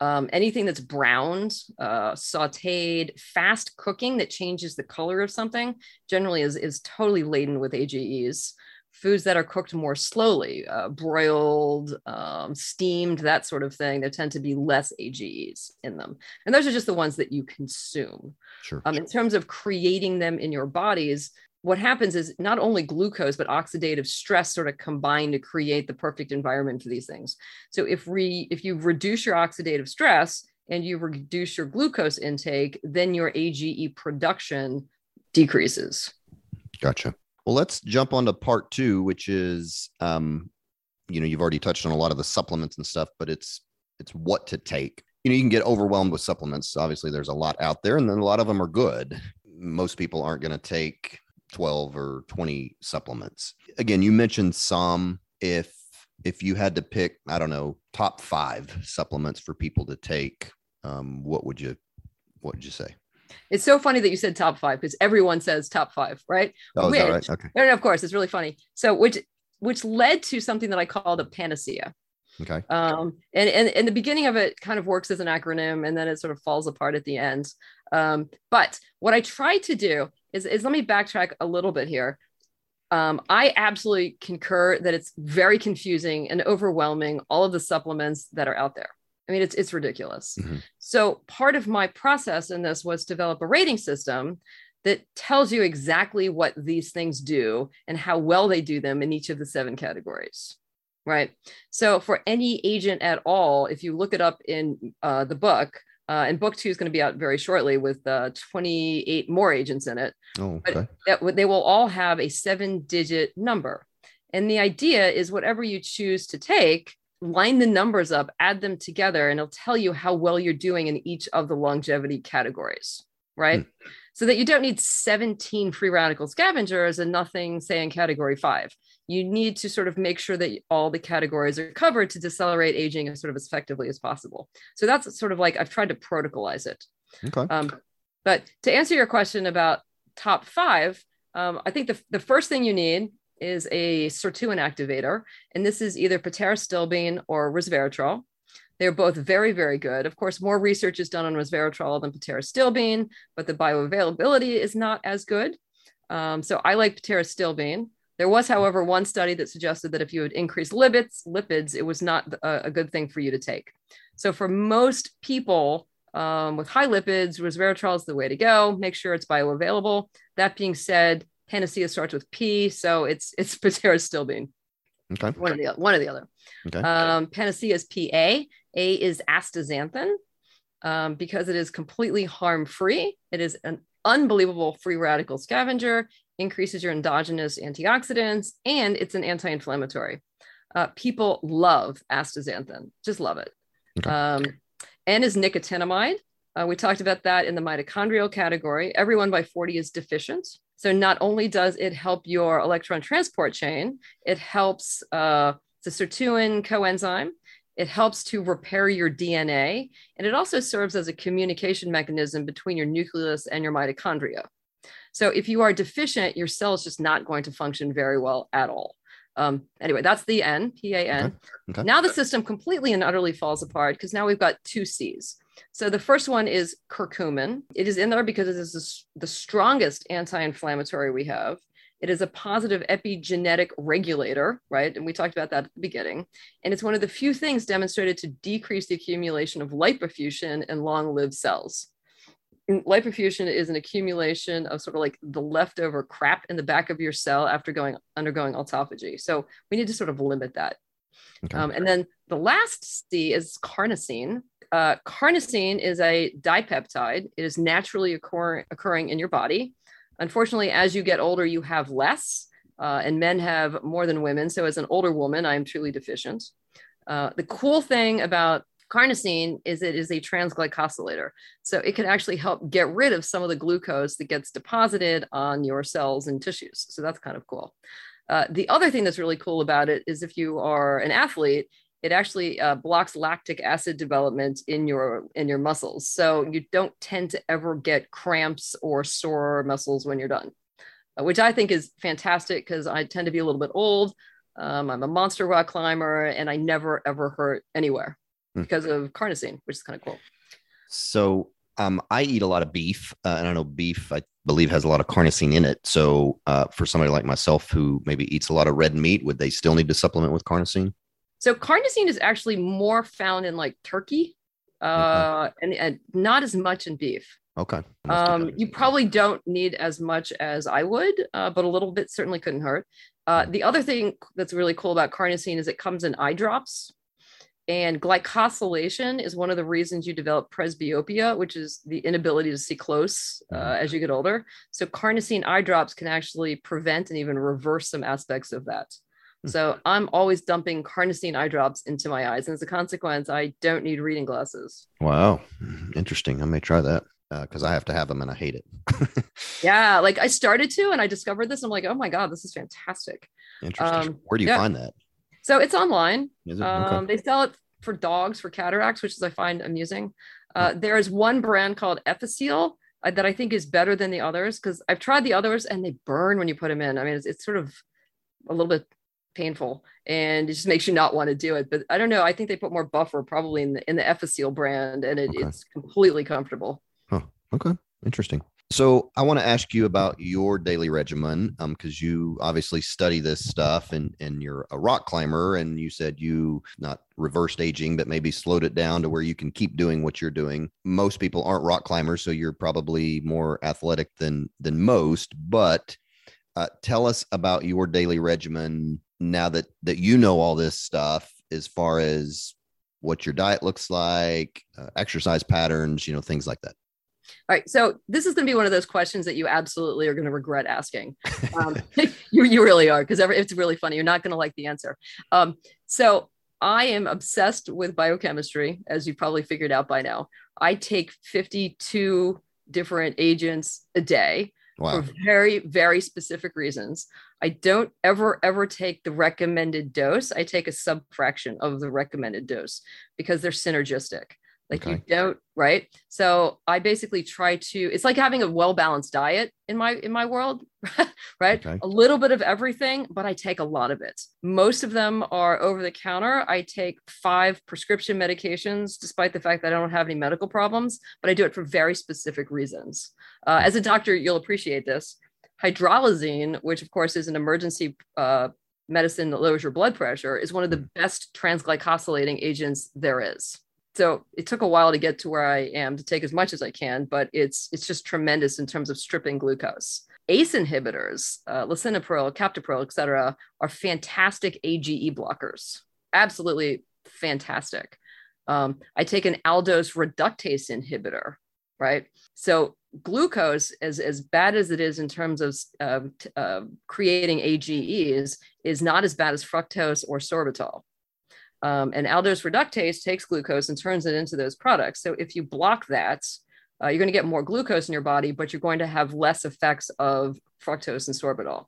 um, anything that's browned, uh, sauteed, fast cooking that changes the color of something generally is, is totally laden with AGEs. foods that are cooked more slowly, uh, broiled, um, steamed, that sort of thing. There tend to be less AGEs in them. And those are just the ones that you consume. Sure. Um, in terms of creating them in your bodies, what happens is not only glucose but oxidative stress sort of combine to create the perfect environment for these things. So if we if you reduce your oxidative stress and you reduce your glucose intake then your age production decreases. Gotcha. Well let's jump on to part two which is um you know you've already touched on a lot of the supplements and stuff but it's it's what to take. You know you can get overwhelmed with supplements. Obviously there's a lot out there and then a lot of them are good. Most people aren't going to take 12 or 20 supplements. Again, you mentioned some if if you had to pick, I don't know, top 5 supplements for people to take, um, what would you what would you say? It's so funny that you said top 5 because everyone says top 5, right? Oh, which, right? Okay. No, no, of course, it's really funny. So which which led to something that I call the panacea. Okay. Um, and, and, and the beginning of it kind of works as an acronym and then it sort of falls apart at the end. Um, but what I try to do is, is let me backtrack a little bit here. Um, I absolutely concur that it's very confusing and overwhelming, all of the supplements that are out there. I mean, it's, it's ridiculous. Mm-hmm. So part of my process in this was develop a rating system that tells you exactly what these things do and how well they do them in each of the seven categories right so for any agent at all if you look it up in uh, the book uh, and book two is going to be out very shortly with uh, 28 more agents in it. Oh, okay. But they will all have a seven digit number. And the idea is whatever you choose to take, line the numbers up, add them together, and it'll tell you how well you're doing in each of the longevity categories, right? Hmm. So that you don't need 17 free radical scavengers and nothing, say, in category five you need to sort of make sure that all the categories are covered to decelerate aging as sort of as effectively as possible. So that's sort of like I've tried to protocolize it. Okay. Um, but to answer your question about top five, um, I think the, the first thing you need is a sirtuin activator, and this is either pterostilbene or resveratrol. They're both very, very good. Of course, more research is done on resveratrol than pterostilbene, but the bioavailability is not as good. Um, so I like pterostilbene. There was, however, one study that suggested that if you would increase lipids, lipids, it was not a, a good thing for you to take. So for most people um, with high lipids, resveratrol is the way to go. Make sure it's bioavailable. That being said, Panacea starts with P, so it's it's pterostilbene. Okay. One of the one or the other. Okay. Um, Panacea is PA. A is astaxanthin. Um, because it is completely harm free. It is an unbelievable free radical scavenger increases your endogenous antioxidants, and it's an anti inflammatory. Uh, people love astaxanthin, just love it. Okay. Um, N is nicotinamide. Uh, we talked about that in the mitochondrial category. Everyone by 40 is deficient. So not only does it help your electron transport chain, it helps uh, the sirtuin coenzyme. It helps to repair your DNA, and it also serves as a communication mechanism between your nucleus and your mitochondria. So if you are deficient, your cell is just not going to function very well at all. Um, anyway, that's the N, P A N. Okay. Okay. Now the system completely and utterly falls apart because now we've got two C's. So the first one is curcumin. It is in there because it is the strongest anti inflammatory we have. It is a positive epigenetic regulator, right? And we talked about that at the beginning. And it's one of the few things demonstrated to decrease the accumulation of lipofuscin in long lived cells lipofuscin is an accumulation of sort of like the leftover crap in the back of your cell after going undergoing autophagy. So we need to sort of limit that. Okay. Um, and then the last C is carnosine. Uh, carnosine is a dipeptide. It is naturally occur- occurring in your body. Unfortunately, as you get older, you have less, uh, and men have more than women. So as an older woman, I am truly deficient. Uh, the cool thing about carnosine is it is a transglycosylator. So it can actually help get rid of some of the glucose that gets deposited on your cells and tissues. So that's kind of cool. Uh, the other thing that's really cool about it is if you are an athlete, it actually uh, blocks lactic acid development in your in your muscles, so you don't tend to ever get cramps or sore muscles when you're done, uh, which I think is fantastic because I tend to be a little bit old. Um, I'm a monster rock climber, and I never ever hurt anywhere. Hmm. because of carnosine, which is kind of cool. So um, I eat a lot of beef, uh, and I know beef. I believe has a lot of carnosine in it. So uh, for somebody like myself who maybe eats a lot of red meat, would they still need to supplement with carnosine? So carnosine is actually more found in like turkey, uh, okay. and, and not as much in beef. Okay. Um, you probably don't need as much as I would, uh, but a little bit certainly couldn't hurt. Uh, the other thing that's really cool about carnosine is it comes in eye drops. And glycosylation is one of the reasons you develop presbyopia, which is the inability to see close uh, mm-hmm. as you get older. So, carnosine eye drops can actually prevent and even reverse some aspects of that. Hmm. So, I'm always dumping carnosine eye drops into my eyes. And as a consequence, I don't need reading glasses. Wow. Interesting. I may try that because uh, I have to have them and I hate it. yeah, like I started to, and I discovered this. I'm like, oh my god, this is fantastic. Interesting. Um, Where do you yeah. find that? So it's online. It? Um, okay. They sell it for dogs for cataracts, which is I find amusing. Uh, there is one brand called Episeal uh, that I think is better than the others because I've tried the others and they burn when you put them in. I mean, it's, it's sort of a little bit painful and it just makes you not want to do it. But I don't know. I think they put more buffer probably in the in the Episeal brand, and it, okay. it's completely comfortable. Huh. Okay. Interesting. So I want to ask you about your daily regimen because um, you obviously study this stuff and and you're a rock climber and you said you not reversed aging but maybe slowed it down to where you can keep doing what you're doing. Most people aren't rock climbers, so you're probably more athletic than than most. But uh, tell us about your daily regimen now that that you know all this stuff as far as what your diet looks like, uh, exercise patterns, you know, things like that. All right. So this is going to be one of those questions that you absolutely are going to regret asking. Um, you, you really are, because it's really funny. You're not going to like the answer. Um, so I am obsessed with biochemistry, as you probably figured out by now. I take 52 different agents a day wow. for very, very specific reasons. I don't ever, ever take the recommended dose. I take a subfraction of the recommended dose because they're synergistic. Like okay. you don't, right? So I basically try to, it's like having a well-balanced diet in my in my world, right? Okay. A little bit of everything, but I take a lot of it. Most of them are over the counter. I take five prescription medications, despite the fact that I don't have any medical problems, but I do it for very specific reasons. Uh, as a doctor, you'll appreciate this. Hydralazine, which of course is an emergency uh, medicine that lowers your blood pressure, is one of the hmm. best transglycosylating agents there is so it took a while to get to where I am to take as much as I can, but it's it's just tremendous in terms of stripping glucose. ACE inhibitors, uh, lisinopril, captopril, et cetera, are fantastic AGE blockers. Absolutely fantastic. Um, I take an aldose reductase inhibitor, right? So glucose, as, as bad as it is in terms of uh, uh, creating AGEs, is not as bad as fructose or sorbitol. Um, and aldose reductase takes glucose and turns it into those products. So if you block that, uh, you're going to get more glucose in your body, but you're going to have less effects of fructose and sorbitol.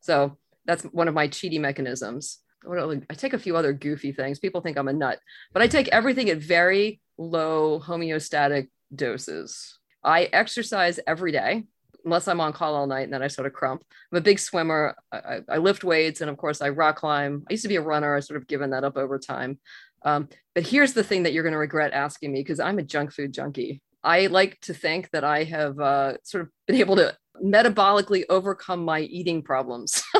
So that's one of my cheating mechanisms. I take a few other goofy things. People think I'm a nut, but I take everything at very low homeostatic doses. I exercise every day unless I'm on call all night and then I sort of crump. I'm a big swimmer. I, I, lift weights and of course I rock climb. I used to be a runner. I sort of given that up over time. Um, but here's the thing that you're going to regret asking me because I'm a junk food junkie. I like to think that I have uh, sort of been able to metabolically overcome my eating problems.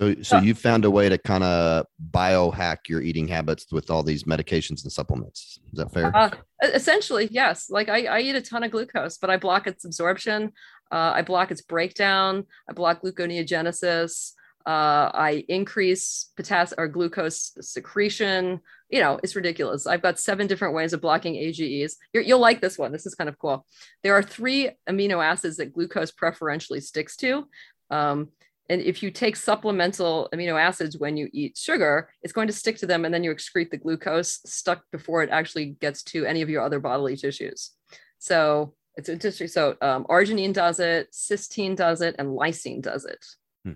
So, so you found a way to kind of biohack your eating habits with all these medications and supplements. Is that fair? Uh, essentially, yes. Like I, I, eat a ton of glucose, but I block its absorption. Uh, I block its breakdown. I block gluconeogenesis. Uh, I increase potassium or glucose secretion. You know, it's ridiculous. I've got seven different ways of blocking AGEs. you will like this one. This is kind of cool. There are three amino acids that glucose preferentially sticks to. Um, and if you take supplemental amino acids when you eat sugar, it's going to stick to them and then you excrete the glucose stuck before it actually gets to any of your other bodily tissues. So it's interesting. So um, arginine does it, cysteine does it, and lysine does it. Hmm.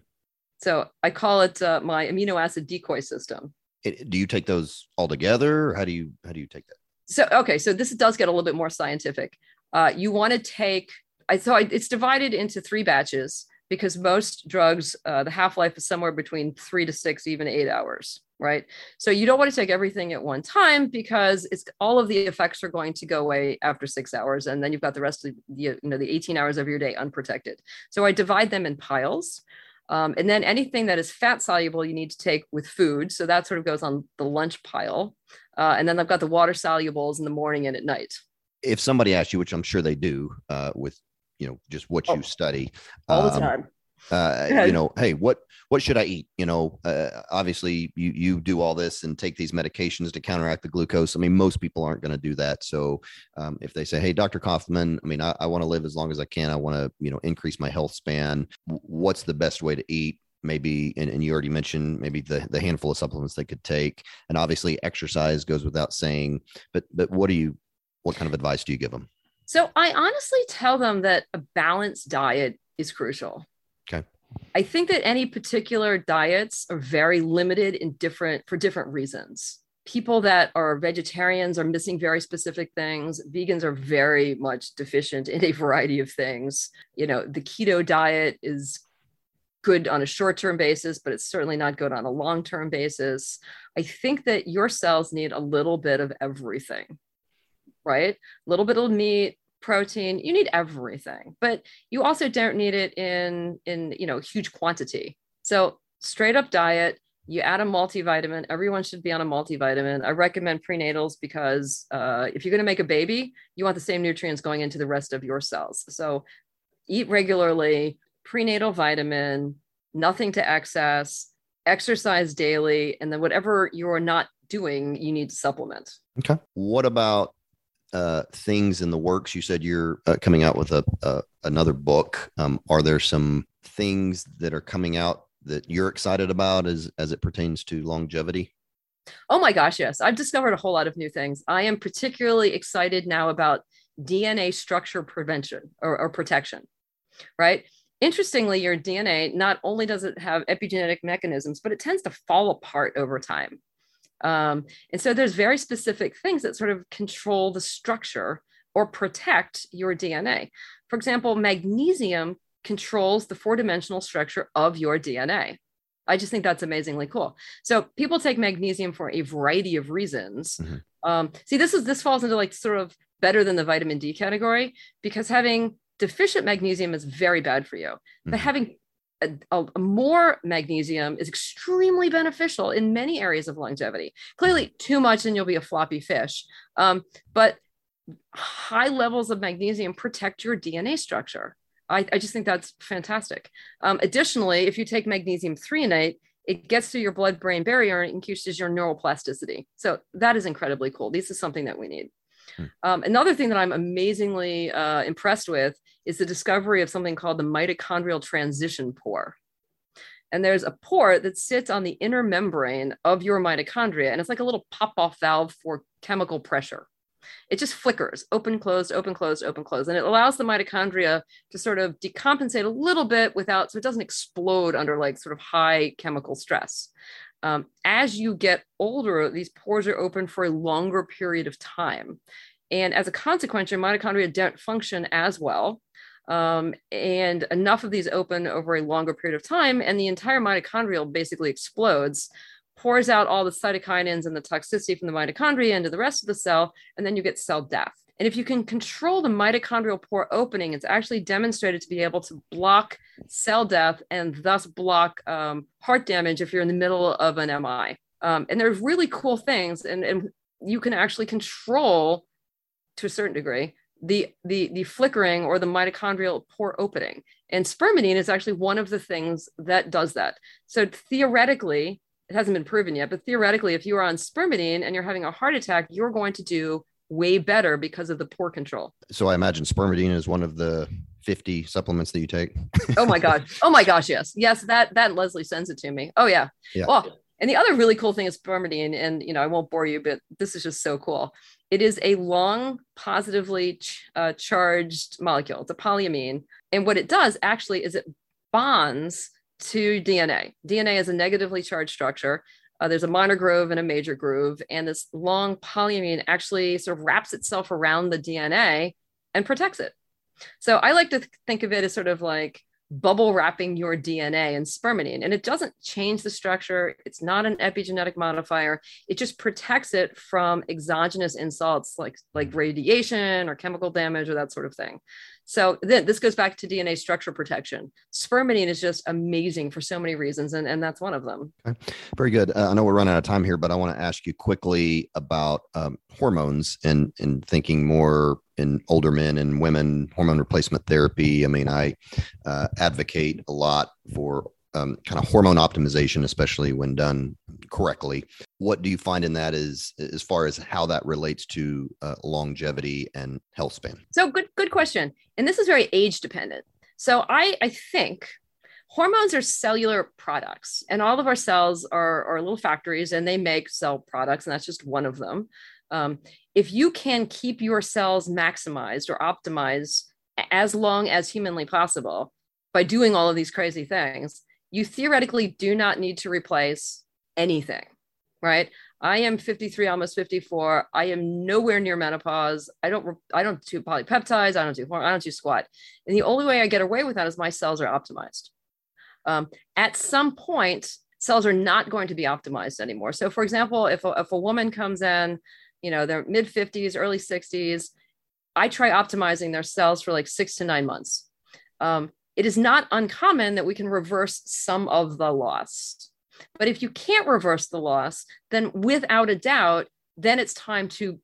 So I call it uh, my amino acid decoy system. It, do you take those all together? how do you how do you take that? So okay, so this does get a little bit more scientific. Uh, you want to take I so I, it's divided into three batches because most drugs, uh, the half life is somewhere between three to six, even eight hours. right? So you don't want to take everything at one time because it's all of the effects are going to go away after six hours, and then you've got the rest of the you know the 18 hours of your day unprotected. So I divide them in piles. Um, and then anything that is fat soluble, you need to take with food. So that sort of goes on the lunch pile. Uh, and then I've got the water solubles in the morning and at night. If somebody asks you, which I'm sure they do, uh, with you know just what oh, you study all the um, time, uh, you know, hey, what what should I eat? You know, uh, obviously you you do all this and take these medications to counteract the glucose. I mean, most people aren't going to do that. So um, if they say, hey, Dr. Kaufmann, I mean, I, I want to live as long as I can. I want to you know increase my health span. What's the best way to eat? maybe and, and, you already mentioned maybe the, the handful of supplements they could take and obviously exercise goes without saying but but what do you what kind of advice do you give them so i honestly tell them that a balanced diet is crucial Okay. I think that any particular diets are very limited in different for different reasons. People that are vegetarians are missing very specific things. Vegans are very much deficient in a variety of things. You know, the keto diet is good on a short-term basis, but it's certainly not good on a long-term basis. I think that your cells need a little bit of everything, right? A little bit of meat, protein you need everything but you also don't need it in in you know huge quantity. So straight up diet you add a multivitamin. Everyone should be on a multivitamin. I recommend prenatals because uh, if you're going to make a baby you want the same nutrients going into the rest of your cells. So eat regularly prenatal vitamin nothing to excess exercise daily and then whatever you're not doing you need to supplement. Okay. What about uh, things in the works? You said you're uh, coming out with a, another book. Um, are there some things that are coming out that you're excited about as as it pertains to longevity? Oh my gosh, yes. I've discovered a whole lot of new things. I am particularly excited now about DNA structure prevention or, or protection, right? Interestingly, your DNA not only does it have epigenetic mechanisms, but it tends to fall apart over time. Um, and so there's very specific things that sort of control the structure or protect your DNA. For example, magnesium controls the four dimensional structure of your DNA. I just think that's amazingly cool. So people take magnesium for a variety of reasons. Mm-hmm. Um, see, this is this falls into like sort of better than the vitamin D category because having deficient magnesium is very bad for you. Mm-hmm. But having a, a, more magnesium is extremely beneficial in many areas of longevity. Clearly, too much and you'll be a floppy fish. Um, but high levels of magnesium protect your DNA structure. I, I just think that's fantastic. Um, additionally, if you take magnesium threonate, it gets through your blood brain barrier and increases your neuroplasticity. So that is incredibly cool. This is something that we need. Hmm. Um, another thing that I'm amazingly uh, impressed with is the discovery of something called the mitochondrial transition pore. And there's a pore that sits on the inner membrane of your mitochondria, and it's like a little pop off valve for chemical pressure. It just flickers, open, closed, open, closed, open, closed. And it allows the mitochondria to sort of decompensate a little bit without, so it doesn't explode under like sort of high chemical stress. Um, as you get older, these pores are open for a longer period of time. And as a consequence, your mitochondria don't function as well. Um, and enough of these open over a longer period of time, and the entire mitochondrial basically explodes, pours out all the cytokinins and the toxicity from the mitochondria into the rest of the cell, and then you get cell death. And if you can control the mitochondrial pore opening, it's actually demonstrated to be able to block cell death and thus block um, heart damage if you're in the middle of an MI. Um, and there's really cool things, and, and you can actually control to a certain degree the the the flickering or the mitochondrial pore opening. And spermidine is actually one of the things that does that. So theoretically it hasn't been proven yet but theoretically if you are on spermidine and you're having a heart attack you're going to do way better because of the pore control. So i imagine spermidine is one of the 50 supplements that you take? Oh my gosh. Oh my gosh yes. Yes that that leslie sends it to me. Oh yeah, yeah. well and the other really cool thing is spermidine and you know i won't bore you but this is just so cool it is a long positively ch- uh, charged molecule. It's a polyamine. And what it does actually is it bonds to DNA. DNA is a negatively charged structure. Uh, there's a minor groove and a major groove. And this long polyamine actually sort of wraps itself around the DNA and protects it. So I like to th- think of it as sort of like bubble wrapping your DNA and spermidine. And it doesn't change the structure. It's not an epigenetic modifier. It just protects it from exogenous insults like, like mm. radiation or chemical damage or that sort of thing. So then this goes back to DNA structure protection. Spermidine is just amazing for so many reasons, and, and that's one of them. Okay. Very good. Uh, I know we're running out of time here, but I want to ask you quickly about um, hormones and, and thinking more in older men and women, hormone replacement therapy. I mean, I uh, advocate a lot for um, kind of hormone optimization, especially when done correctly. What do you find in that is as far as how that relates to uh, longevity and health span? So good, good question. And this is very age dependent. So I, I think hormones are cellular products, and all of our cells are, are little factories, and they make cell products, and that's just one of them. Um, if you can keep your cells maximized or optimized as long as humanly possible by doing all of these crazy things, you theoretically do not need to replace anything, right? I am 53, almost 54. I am nowhere near menopause. I don't, I don't do polypeptides. I don't do, I don't do squat. And the only way I get away with that is my cells are optimized. Um, at some point, cells are not going to be optimized anymore. So, for example, if a, if a woman comes in, you know, they're mid 50s, early 60s, I try optimizing their cells for like six to nine months. Um, it is not uncommon that we can reverse some of the loss. But if you can't reverse the loss, then without a doubt, then it's time to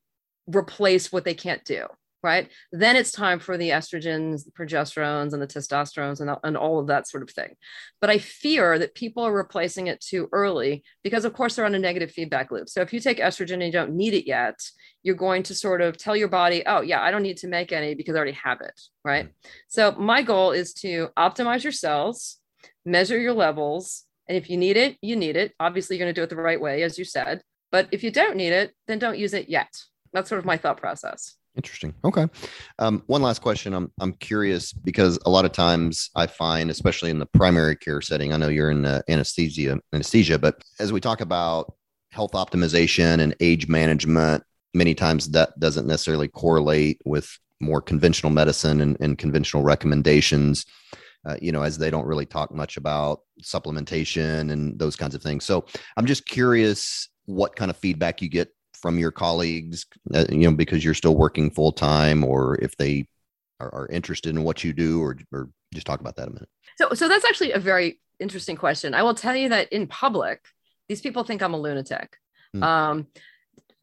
replace what they can't do right? Then it's time for the estrogens, the progesterones, and the testosterones, and, and all of that sort of thing. But I fear that people are replacing it too early because, of course, they're on a negative feedback loop. So if you take estrogen and you don't need it yet, you're going to sort of tell your body, oh, yeah, I don't need to make any because I already have it, right? So my goal is to optimize your cells, measure your levels. And if you need it, you need it. Obviously, you're going to do it the right way, as you said. But if you don't need it, then don't use it yet. That's sort of my thought process. Interesting. Okay. Um, one last question. I'm I'm curious because a lot of times I find, especially in the primary care setting, I know you're in uh, anesthesia anesthesia, but as we talk about health optimization and age management, many times that doesn't necessarily correlate with more conventional medicine and, and conventional recommendations. Uh, you know, as they don't really talk much about supplementation and those kinds of things. So I'm just curious what kind of feedback you get from your colleagues, uh, you know, because you're still working full time, or if they are, are, interested in what you do, or or just talk about that a minute. So, so that's actually a very interesting question. I will tell you that in public, these people think I'm a lunatic. Hmm. Um,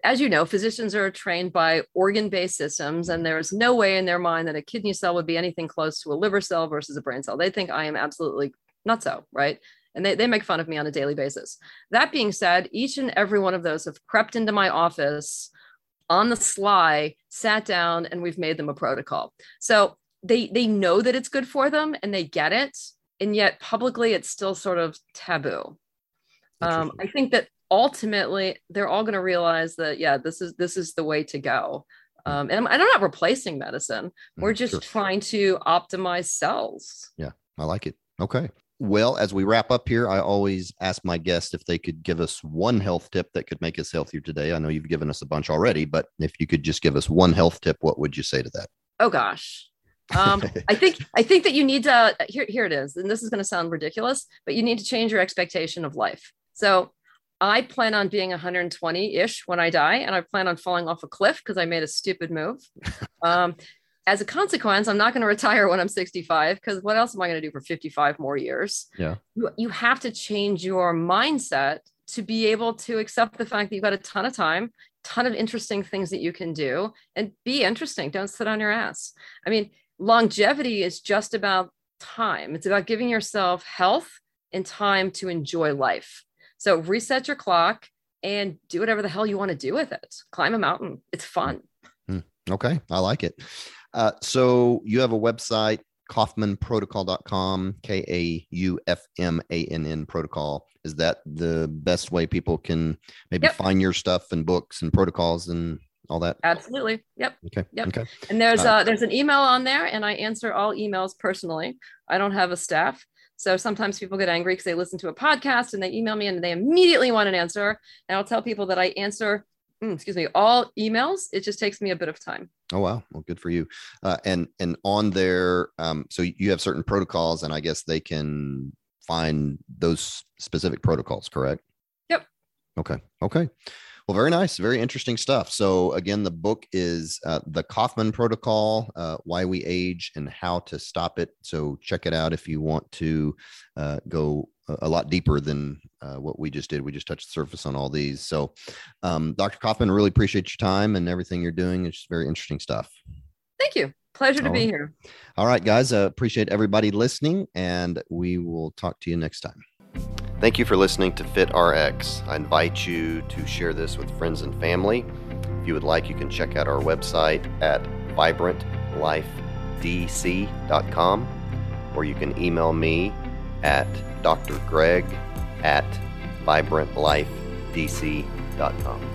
as you know, physicians are trained by organ based systems, and there's no way in their mind that a kidney cell would be anything close to a liver cell versus a brain cell. They think I am absolutely not so, right? And they, they make fun of me on a daily basis. That being said, each and every one of those have crept into my office on the sly, sat down, and we've made them a protocol. So they they know that it's good for them and they get it, and yet publicly it's still sort of taboo. Um, I think that ultimately they're all going to realize that yeah, this is this is the way to go. Um, and, I'm, I'm not replacing medicine. We're mm, just sure. trying to optimize cells. Yeah, I like it. Okay. Well, as we wrap up here, I always ask my guests if they could give us one health tip that could make us healthier today. I know you've given us a bunch already, but if you could just give us one health tip, what would you say to that? Oh gosh. um, I think I think that you need to here here it is, and this is going to sound ridiculous, but you need to change your expectation of life. So I plan on being 120 ish when I die, and I plan on falling off a cliff because I made a stupid move. Um, as a consequence, I'm not going to retire when I'm 65 because what else am I going to do for 55 more years? Yeah. You, you have to change your mindset to be able to accept the fact that you've got a ton of time, ton of interesting things that you can do and be interesting. Don't sit on your ass. I mean, longevity is just about time. It's about giving yourself health and time to enjoy life. So reset your clock and do whatever the hell you want to do with it. Climb a mountain. It's fun. Hmm. Okay. I like it. Uh, so you have a website, kaufmannprotocol.com, K A U F M A N N protocol. Is that the best way people can maybe yep. find your stuff and books and protocols and all that? Absolutely. Yep. Okay. Yep. Okay. And there's uh, uh, there's an email on there, and I answer all emails personally. I don't have a staff. So sometimes people get angry because they listen to a podcast and they email me and they immediately want an answer. And I'll tell people that I answer excuse me, all emails. It just takes me a bit of time. Oh wow, well, good for you. Uh, and and on there, um, so you have certain protocols, and I guess they can find those specific protocols, correct? Yep. Okay. Okay. Well, very nice, very interesting stuff. So again, the book is uh, the Kaufmann Protocol: uh, Why We Age and How to Stop It. So check it out if you want to uh, go a lot deeper than uh, what we just did. We just touched the surface on all these. So, um, Dr. Kaufmann, really appreciate your time and everything you're doing. It's very interesting stuff. Thank you. Pleasure to be here. All right, guys. Uh, appreciate everybody listening, and we will talk to you next time. Thank you for listening to Fit RX. I invite you to share this with friends and family. If you would like, you can check out our website at vibrantlifedc.com or you can email me at drgreg at vibrantlifedc.com.